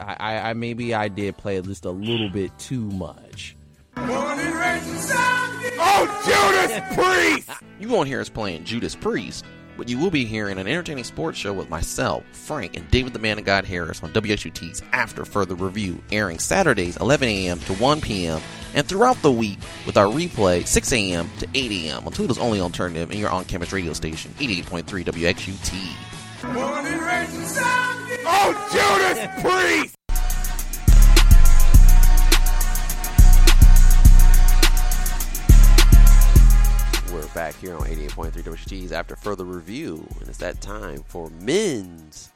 I, I, I maybe I did play just a little bit too much. Oh, Judas Priest! You won't hear us playing Judas Priest, but you will be hearing an entertaining sports show with myself, Frank, and David the Man of God Harris on WXUT's After Further Review, airing Saturdays 11 a.m. to 1 p.m. and throughout the week with our replay 6 a.m. to 8 a.m. on Toledo's only alternative and your on-campus radio station 88.3 WXUT. Oh, Judas Priest! We're back here on 88.3 WXUT's After Further Review, and it's that time for Men's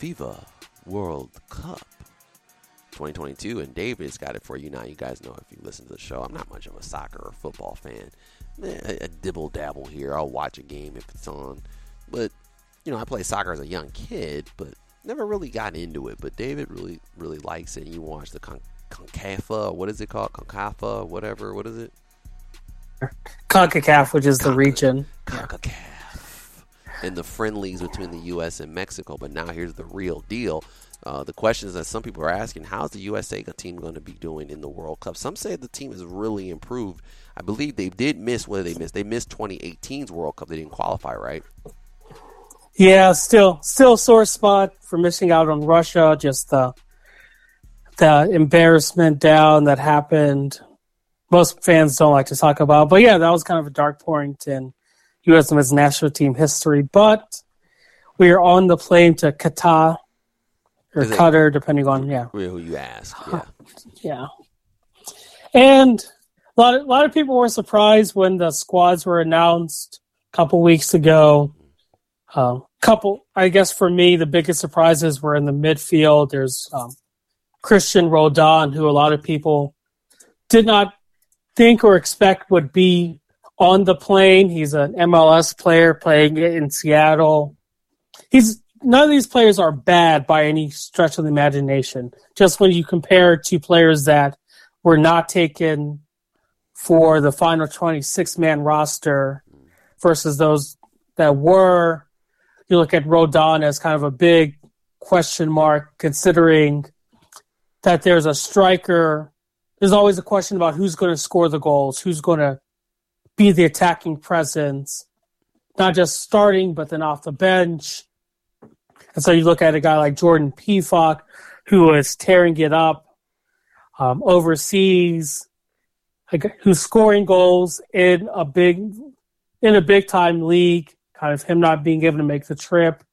FIFA World Cup 2022. And David's got it for you now. You guys know if you listen to the show, I'm not much of a soccer or football fan. Eh, A, a dibble dabble here. I'll watch a game if it's on. But, you know, I played soccer as a young kid, but never really got into it. But David really, really likes it. You watch the Con- CONCACAF, what is it called? CONCACAF, whatever. What is it? CONCACAF, which is the region. CONCACAF and the friendlies between the U.S. and Mexico. But now here's the real deal. Uh, the questions that some people are asking: How's the USA team going to be doing in the World Cup? Some say the team has really improved. I believe they did miss. What they miss? They missed 2018's World Cup. They didn't qualify, right? Yeah, still, still sore spot for missing out on Russia. Just the the embarrassment down that happened. Most fans don't like to talk about, but yeah, that was kind of a dark point in U.S. men's national team history. But we are on the plane to Qatar or Qatar, depending on yeah, Who you ask? Yeah. yeah. And a lot of, a lot of people were surprised when the squads were announced a couple weeks ago. Uh, couple, I guess for me, the biggest surprises were in the midfield. There's um, Christian Roldan, who a lot of people did not think or expect would be on the plane. He's an MLS player playing in Seattle. He's none of these players are bad by any stretch of the imagination. Just when you compare two players that were not taken for the final 26 man roster versus those that were, you look at Roldan as kind of a big question mark considering that there's a striker. There's always a question about who's going to score the goals, who's going to be the attacking presence, not just starting, but then off the bench. And so you look at a guy like Jordan Pefok, who is tearing it up um, overseas, who's scoring goals in a big in a big time league. Of him not being able to make the trip.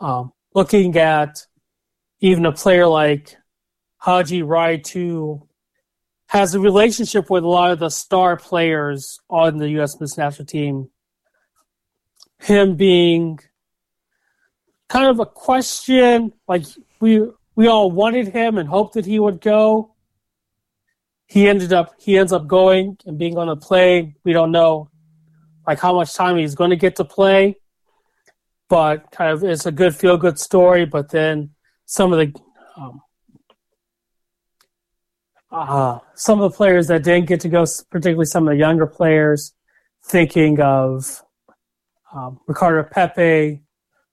Um, looking at even a player like Haji Wright, who has a relationship with a lot of the star players on the U.S. men's national team. Him being kind of a question, like we we all wanted him and hoped that he would go. He ended up he ends up going and being on a plane. We don't know like how much time he's going to get to play, but kind of it's a good feel good story. But then some of the um, uh, some of the players that didn't get to go, particularly some of the younger players, thinking of um, Ricardo Pepi,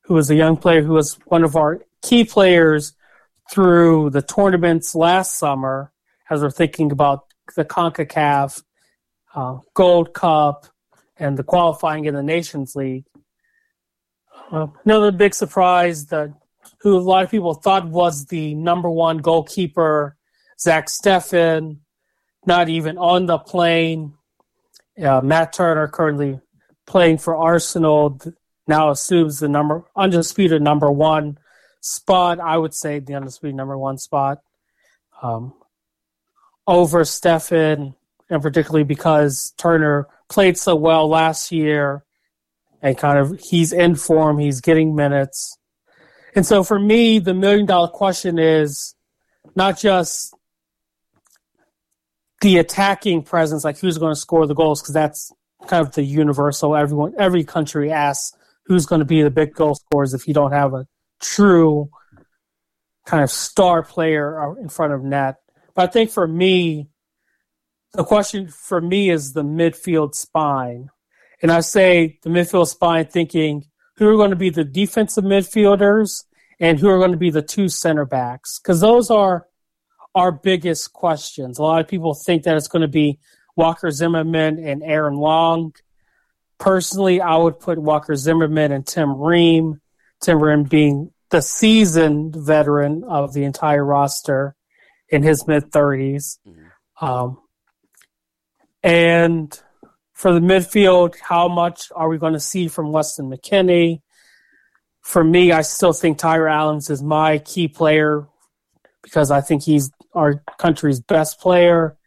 who was a young player who was one of our key players through the tournaments last summer, as we're thinking about the CONCACAF uh, Gold Cup and the qualifying in the Nations League. Uh, another big surprise that who a lot of people thought was the number one goalkeeper, Zach Steffen, not even on the plane. Uh, Matt Turner currently playing for Arsenal now assumes the number undisputed number one spot. I would say the undisputed number one spot um, over Steffen, and particularly because Turner played so well last year, and kind of he's in form, he's getting minutes, and so for me, the million dollar question is not just the attacking presence, like who's going to score the goals, because that's kind of the universal. Everyone, every country asks who's going to be the big goal scorers if you don't have a true kind of star player uh, in front of net. But I think for me, the question for me is the midfield spine. And I say the midfield spine thinking who are going to be the defensive midfielders and who are going to be the two center backs because those are our biggest questions. A lot of people think that it's going to be Walker Zimmerman and Aaron Long. Personally, I would put Walker Zimmerman and Tim Ream. Tim Ream being the seasoned veteran of the entire roster in his mid 30s. Um, and for the midfield, how much are we going to see from Weston McKennie? For me, I still think Tyler Adams is my key player because I think he's our country's best player.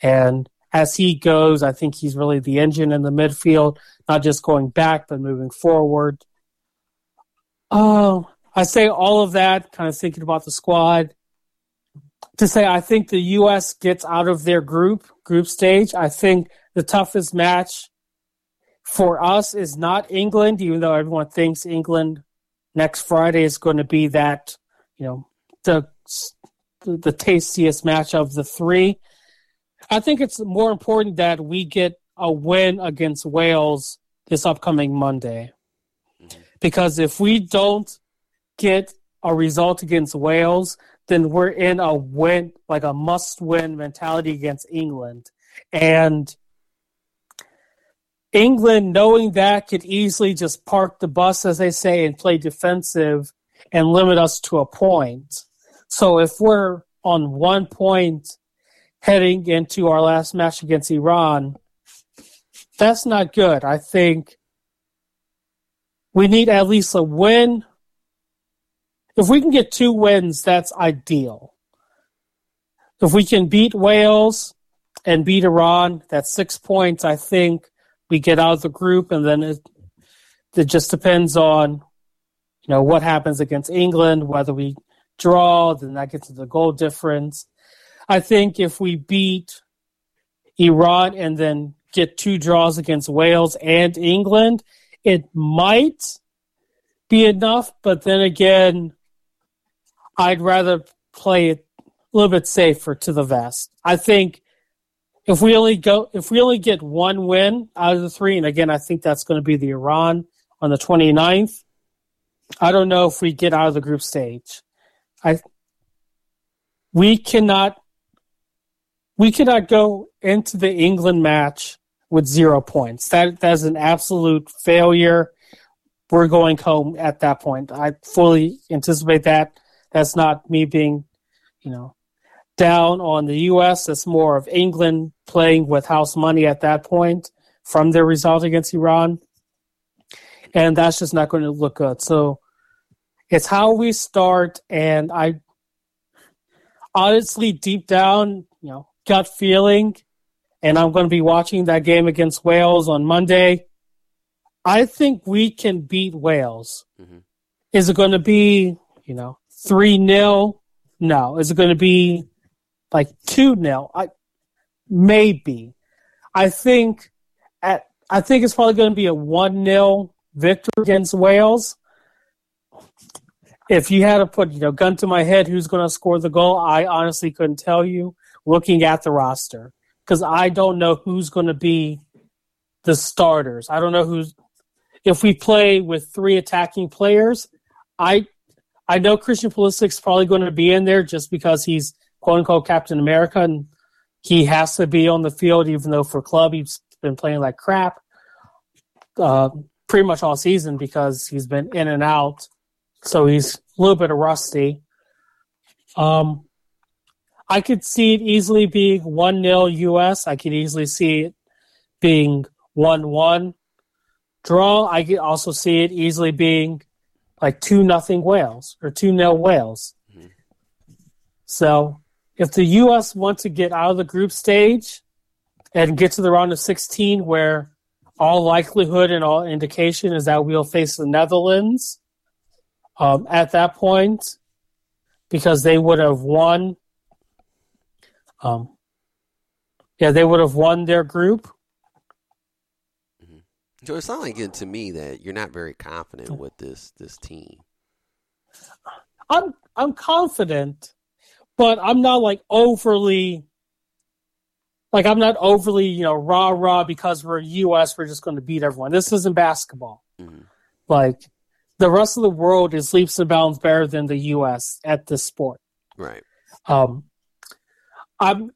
And as he goes, I think he's really the engine in the midfield, not just going back, but moving forward. Oh, I say all of that, kind of thinking about the squad. To say I think the U.S. gets out of their group group stage. I think the toughest match for us is not England, even though everyone thinks England next Friday is going to be that, you know, the the tastiest match of the three. I think it's more important that we get a win against Wales this upcoming Monday. Mm-hmm. Because if we don't get a result against Wales, then we're in a win, like a must win mentality against England. And England, knowing that, could easily just park the bus, as they say, and play defensive and limit us to a point. So if we're on one point heading into our last match against Iran, that's not good. I think we need at least a win. If we can get two wins, that's ideal. If we can beat Wales and beat Iran, that's six points. I think we get out of the group, and then it, it just depends on you know what happens against England, whether we draw, then that gets to the goal difference. I think if we beat Iran and then get two draws against Wales and England, it might be enough. But then again, I'd rather play it a little bit safer to the vest. I think if we only go, if we only get one win out of the three, and again, I think that's going to be the Iran on the 29th. I don't know if we get out of the group stage. I we cannot we cannot go into the England match with zero points. That that's an absolute failure. We're going home at that point. I fully anticipate that. That's not me being, you know, down on the U.S. That's more of England playing with house money at that point from their result against Iran, and that's just not going to look good. So it's how we start, and I honestly, deep down, you know, gut feeling, and I'm going to be watching that game against Wales on Monday. I think we can beat Wales. Mm-hmm. Is it going to be, you know, 3 0? No. Is it going to be like 2 0? I maybe. I think at I think it's probably going to be a 1 0 victory against Wales if you had to put, you know, gun to my head, who's going to score the goal, I honestly couldn't tell you looking at the roster because I don't know who's going to be the starters. I don't know who's. If we play with three attacking players, I I know Christian Pulisic's probably going to be in there just because he's quote unquote Captain America and he has to be on the field, even though for club he's been playing like crap uh, pretty much all season because he's been in and out so he's a little bit of rusty. Um, I could see it easily being 1 0 US. I could easily see it being 1 1 draw. I could also see it easily being like 2 nothing Wales or 2 0 Wales. Mm-hmm. So if the US want to get out of the group stage and get to the round of 16, where all likelihood and all indication is that we'll face the Netherlands um, at that point because they would have won. Um, yeah, they would have won their group. So it sounds like to me that you're not very confident with this this team. I'm I'm confident, but I'm not like overly like I'm not overly, you know, rah rah because we're US, we're just going to beat everyone. This isn't basketball. Mm-hmm. Like the rest of the world is leaps and bounds better than the U.S. at this sport. Right. Um, I'm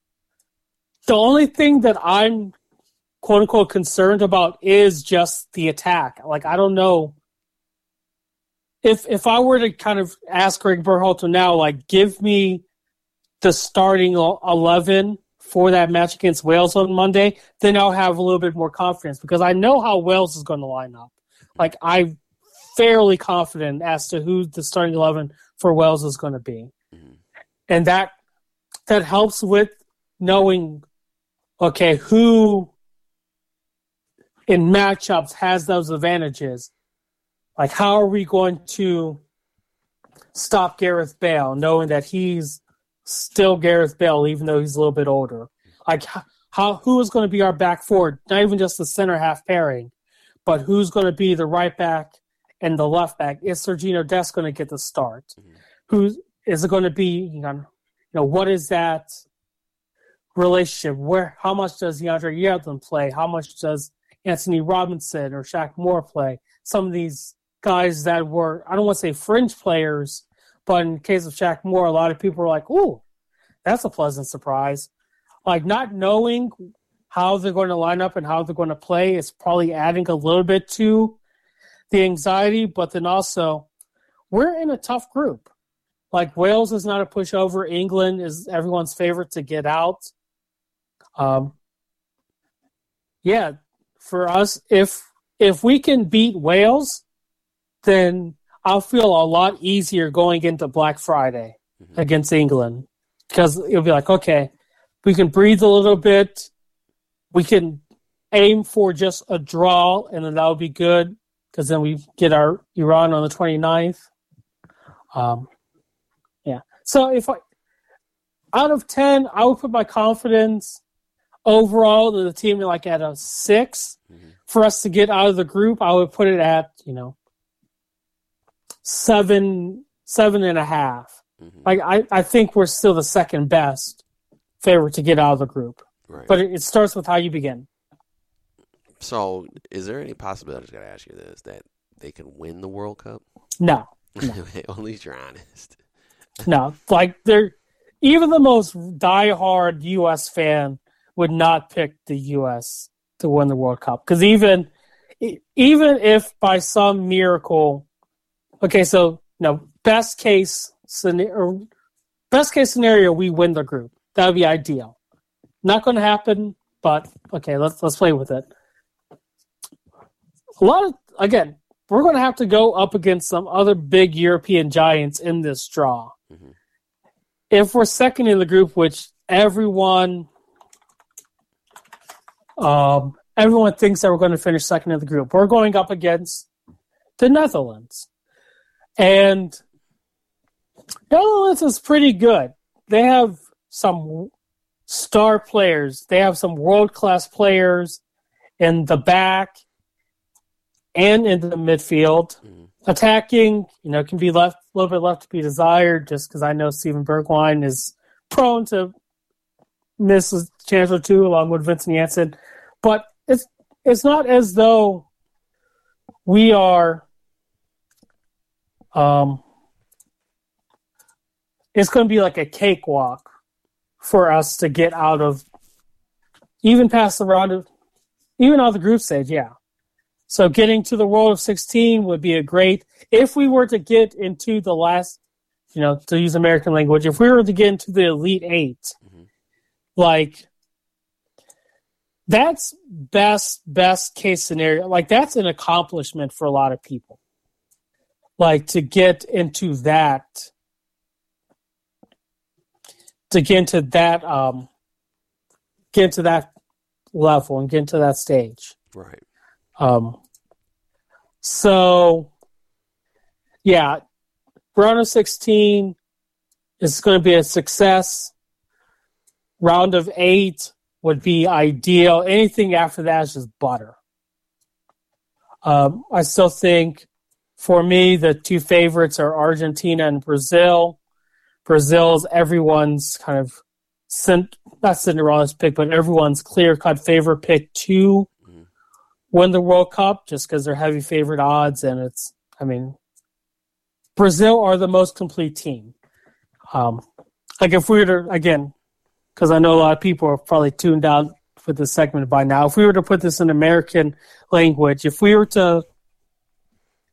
the only thing that I'm quote unquote concerned about is just the attack. Like I don't know if if I were to kind of ask Greg Berhalter now, like give me the starting eleven for that match against Wales on Monday, then I'll have a little bit more confidence because I know how Wales is going to line up. Like I'm fairly confident as to who the starting eleven for Wales is going to be, mm-hmm. and that that helps with knowing okay who in matchups has those advantages. Like, how are we going to stop Gareth Bale, knowing that he's still Gareth Bale, even though he's a little bit older? Like, how who is going to be our back forward? Not even just the center half pairing, but who's going to be the right back and the left back? Is Sergiño Dest going to get the start? Mm-hmm. Who is it going to be? You know, you know, what is that relationship? Where? How much does DeAndre Yedlin play? How much does Antonee Robinson or Shaq Moore play. Some of these guys that were, I don't want to say fringe players, but in case of Shaq Moore, a lot of people were like, ooh, that's a pleasant surprise. Like not knowing how they're going to line up and how they're going to play is probably adding a little bit to the anxiety, but then also we're in a tough group. Like Wales is not a pushover. England is everyone's favorite to get out. Um, yeah, for us if if we can beat Wales, then I'll feel a lot easier going into Black Friday mm-hmm. against England because it'll be like, okay, we can breathe a little bit. We can aim for just a draw, and then that would be good because then we get our Iran on the 29th. Um, yeah. So if I, out of 10, I would put my confidence overall the team like at a 6 mm-hmm. for us to get out of the group i would put it at you know seven seven and a half mm-hmm. like I, I think we're still the second best favorite to get out of the group right. but it, it starts with how you begin so is there any possibility i just gotta ask you this that they can win the world cup no, no. at least you're honest no like they're even the most diehard us fan would not pick the U.S. to win the World Cup because even even if by some miracle, okay, so no best case scenario, best case scenario, we win the group. That would be ideal. Not going to happen, but okay, let's let's play with it. A lot of again, we're going to have to go up against some other big European giants in this draw. Mm-hmm. If we're second in the group, which everyone um, everyone thinks that we're going to finish second in the group. We're going up against the Netherlands. And Netherlands is pretty good. They have some star players. They have some world class players in the back and in the midfield. Mm-hmm. Attacking, you know, can be left a little bit left to be desired just because I know Steven Bergwijn is prone to miss a chance or two along with Vincent Janssen. But it's it's not as though we are um it's going to be like a cakewalk for us to get out of even past the round of even out of the group stage, yeah. So getting to the world of 16 would be a great if we were to get into the last you know, to use American language, if we were to get into the elite 8 mm-hmm. like that's best best case scenario. Like that's an accomplishment for a lot of people. Like to get into that to get into that um get into that level and get into that stage. Right. Um so yeah round 16 is going to be a success. Round of eight would be ideal. Anything after that is just butter. Um, I still think, for me, the two favorites are Argentina and Brazil. Brazil's everyone's kind of not Cinderella's pick, but everyone's clear cut favorite pick to mm. win the World Cup, just because they're heavy favorite odds, and it's, I mean, Brazil are the most complete team. Um, like if we were to again, because I know a lot of people are probably tuned out for this segment by now. If we were to put this in American language, if we were to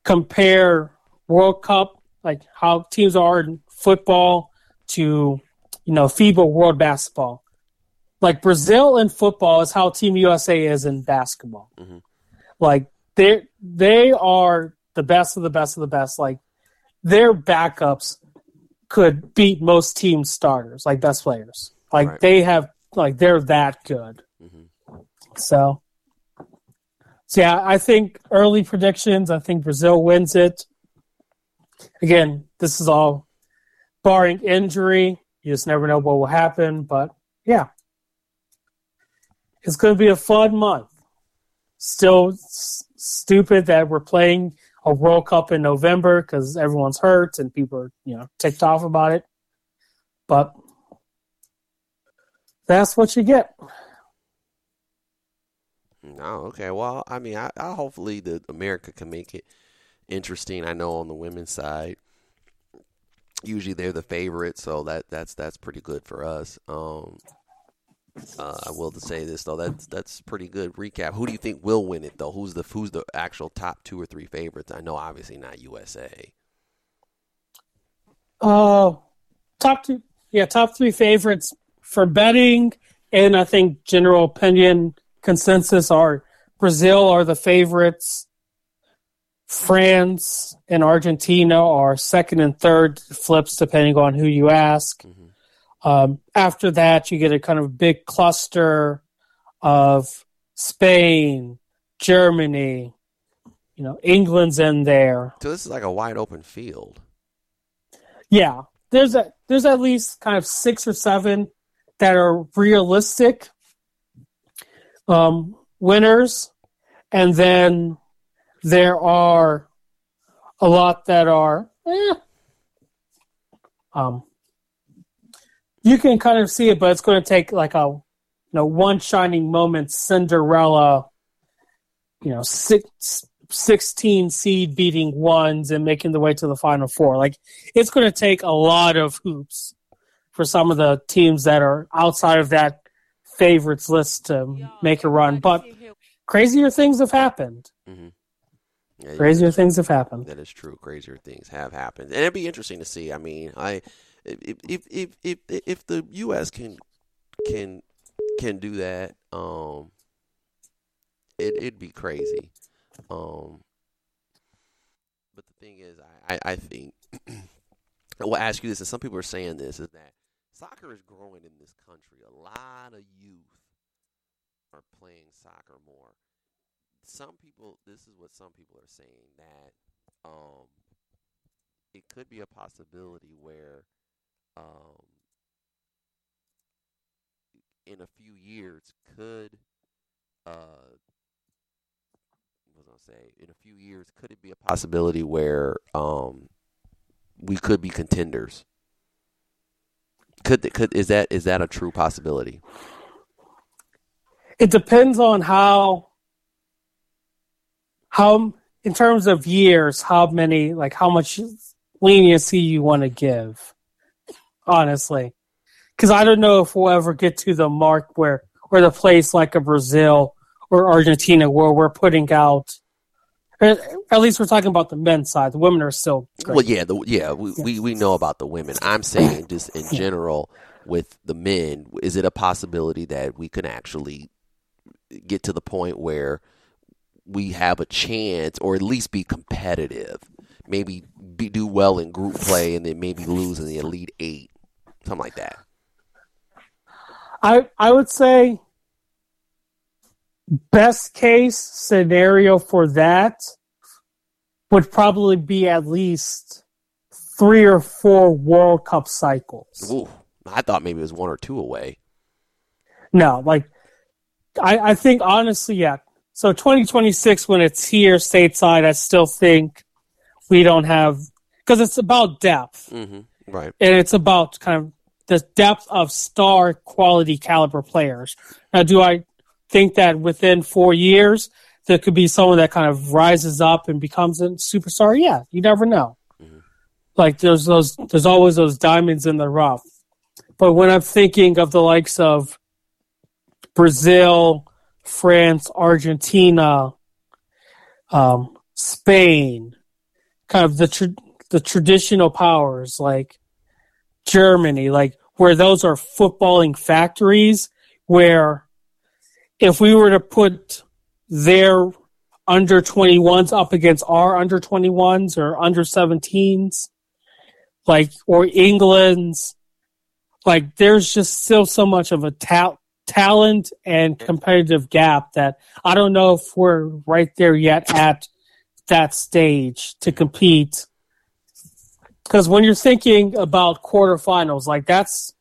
compare World Cup, like how teams are in football, to you know FIBA World Basketball, like Brazil in football is how Team USA is in basketball. Mhm. Like they they are the best of the best of the best. Like their backups could beat most team starters, like best players. Like Right. they have like they're that good. Mhm. So, so yeah, I think early predictions. I think Brazil wins it. Again, this is all barring injury. You just never know what will happen. But yeah, it's going to be a fun month. Still s- stupid that we're playing a World Cup in November because everyone's hurt and people are you know ticked off about it. But that's what you get. No, okay. Well, I mean, I, I hopefully the America can make it interesting. I know on the women's side, usually they're the favorite, so that that's that's pretty good for us. Um, uh, I will to say this though, that's that's pretty good recap. Who do you think will win it though? Who's the who's the actual top two or three favorites? I know obviously not USA. Uh, top two, yeah, top three favorites for betting, and I think general opinion consensus are Brazil are the favorites. France and Argentina are second and third flips, depending on who you ask. Mhm. Um, after that, you get a kind of big cluster of Spain, Germany, you know, England's in there. So this is like a wide open field. Yeah, there's a there's at least kind of six or seven that are realistic um, winners, and then there are a lot that are. Eh, um, you can kind of see it, but it's going to take like a you know one shining moment Cinderella, you know six. 16 seed beating ones and making the way to the final four. Like it's going to take a lot of hoops for some of the teams that are outside of that favorites list to make a run. But crazier things have happened. hmm Yeah, Crazier things have happened. That is true. Crazier things have happened, and it'd be interesting to see. I mean, I if if if if, if the U.S. can can can do that, um, it it'd be crazy. Um, but the thing is, I I, I think I will ask you this, and some people are saying this is that soccer is growing in this country. A lot of youth are playing soccer more. Some people this is what some people are saying that um it could be a possibility where um in a few years could uh was I say? In a few years could it be a possibility where um we could be contenders could could is that is that a true possibility It depends on how, how in terms of years, how many, like how much leniency you want to give. Honestly, because I don't know if we'll ever get to the mark where, where the place like a Brazil or Argentina, where we're putting out. At least we're talking about the men's side. The women are still. Great. Well, yeah, the, yeah, we, we we know about the women. I'm saying just in general with the men, is it a possibility that we can actually get to the point where we have a chance, or at least be competitive? Maybe be, do well in group play, and then maybe lose in the elite eight, something like that. I I would say best case scenario for that would probably be at least three or four World Cup cycles. Ooh, I thought maybe it was one or two away. No, like I, I think honestly, yeah. So 2026, when it's here stateside, I still think we don't have because it's about depth hmm Right. and it's about kind of the depth of star quality caliber players. Now, do I think that within four years there could be someone that kind of rises up and becomes a superstar? Yeah, you never know. like there's those there's always those diamonds in the rough. But when I'm thinking of the likes of Brazil, France, Argentina, um, Spain, kind of the tra- the traditional powers like Germany, like where those are footballing factories, where if we were to put their under 21s up against our under 21s or under 17s, like, or England's, like, there's just still so much of a ta- talent and competitive gap that I don't know if we're right there yet at that stage to compete. Because when you're thinking about quarterfinals, like, that's,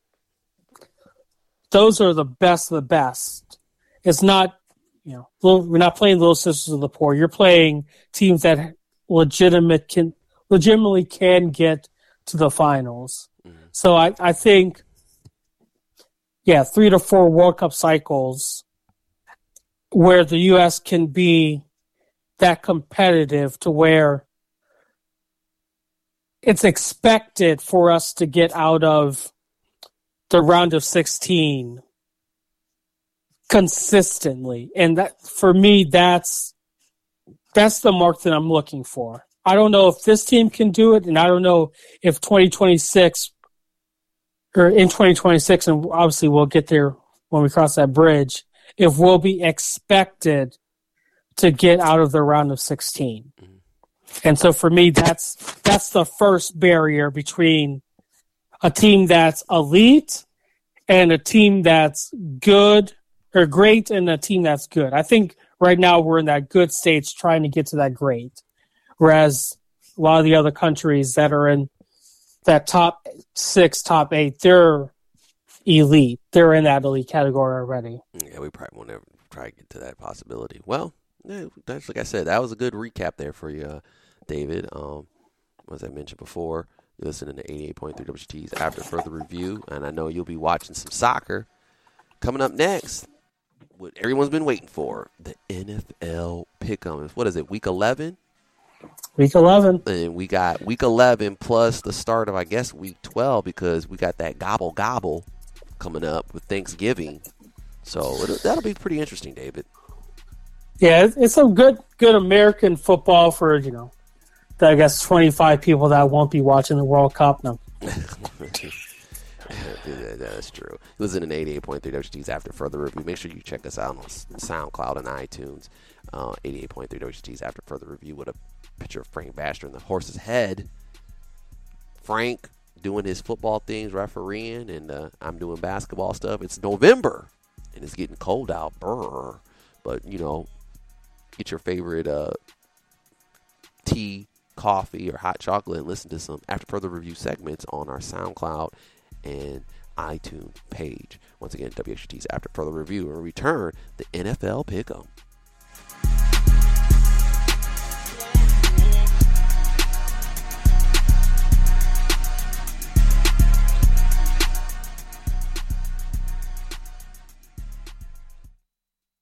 those are the best of the best. It's not you know, little, we're not playing Little Sisters of the Poor. You're playing teams that legitimate can legitimately can get to the finals. Mm-hmm. So I, I think, yeah, three to four World Cup cycles where the U.S. can be that competitive to where it's expected for us to get out of the round of 16 consistently. And that for me that's that's the mark that I'm looking for. I don't know if this team can do it and I don't know if 2026 or in 2026 and obviously we'll get there when we cross that bridge if we'll be expected to get out of the round of 16. Mm-hmm. And so for me that's that's the first barrier between a team that's elite and a team that's good or great and a team that's good. I think right now we're in that good stage trying to get to that great. Whereas a lot of the other countries that are in that top six, top eight, they're elite. They're in that elite category already. Yeah, we probably won't ever try to get to that possibility. Well, that's like I said, that was a good recap there for you, uh, David. Um, as I mentioned before, you're listening to 88.3 WT's after further review, and I know you'll be watching some soccer. Coming up next, what everyone's been waiting for the NFL pick'em. What is it? Week eleven. Week eleven. And we got week eleven plus the start of I guess week twelve because we got that gobble gobble coming up with Thanksgiving. So that'll be pretty interesting, David. Yeah, it's some good good American football for you know, I guess twenty five people that won't be watching the World Cup. No. That's true. Listen to 88.3 WT's after further review. Make sure you check us out on SoundCloud and iTunes. Uh, 88.3 WT's after further review with a picture of Frank Baxter in the horse's head. Frank doing his football things, refereeing, and uh, I'm doing basketball stuff. It's November, and it's getting cold out. Brr. But, you know, get your favorite uh, tea, coffee, or hot chocolate and listen to some after further review segments on our SoundCloud and iTunes page. Once again, WHT's after further review and return the NFL Pick'em.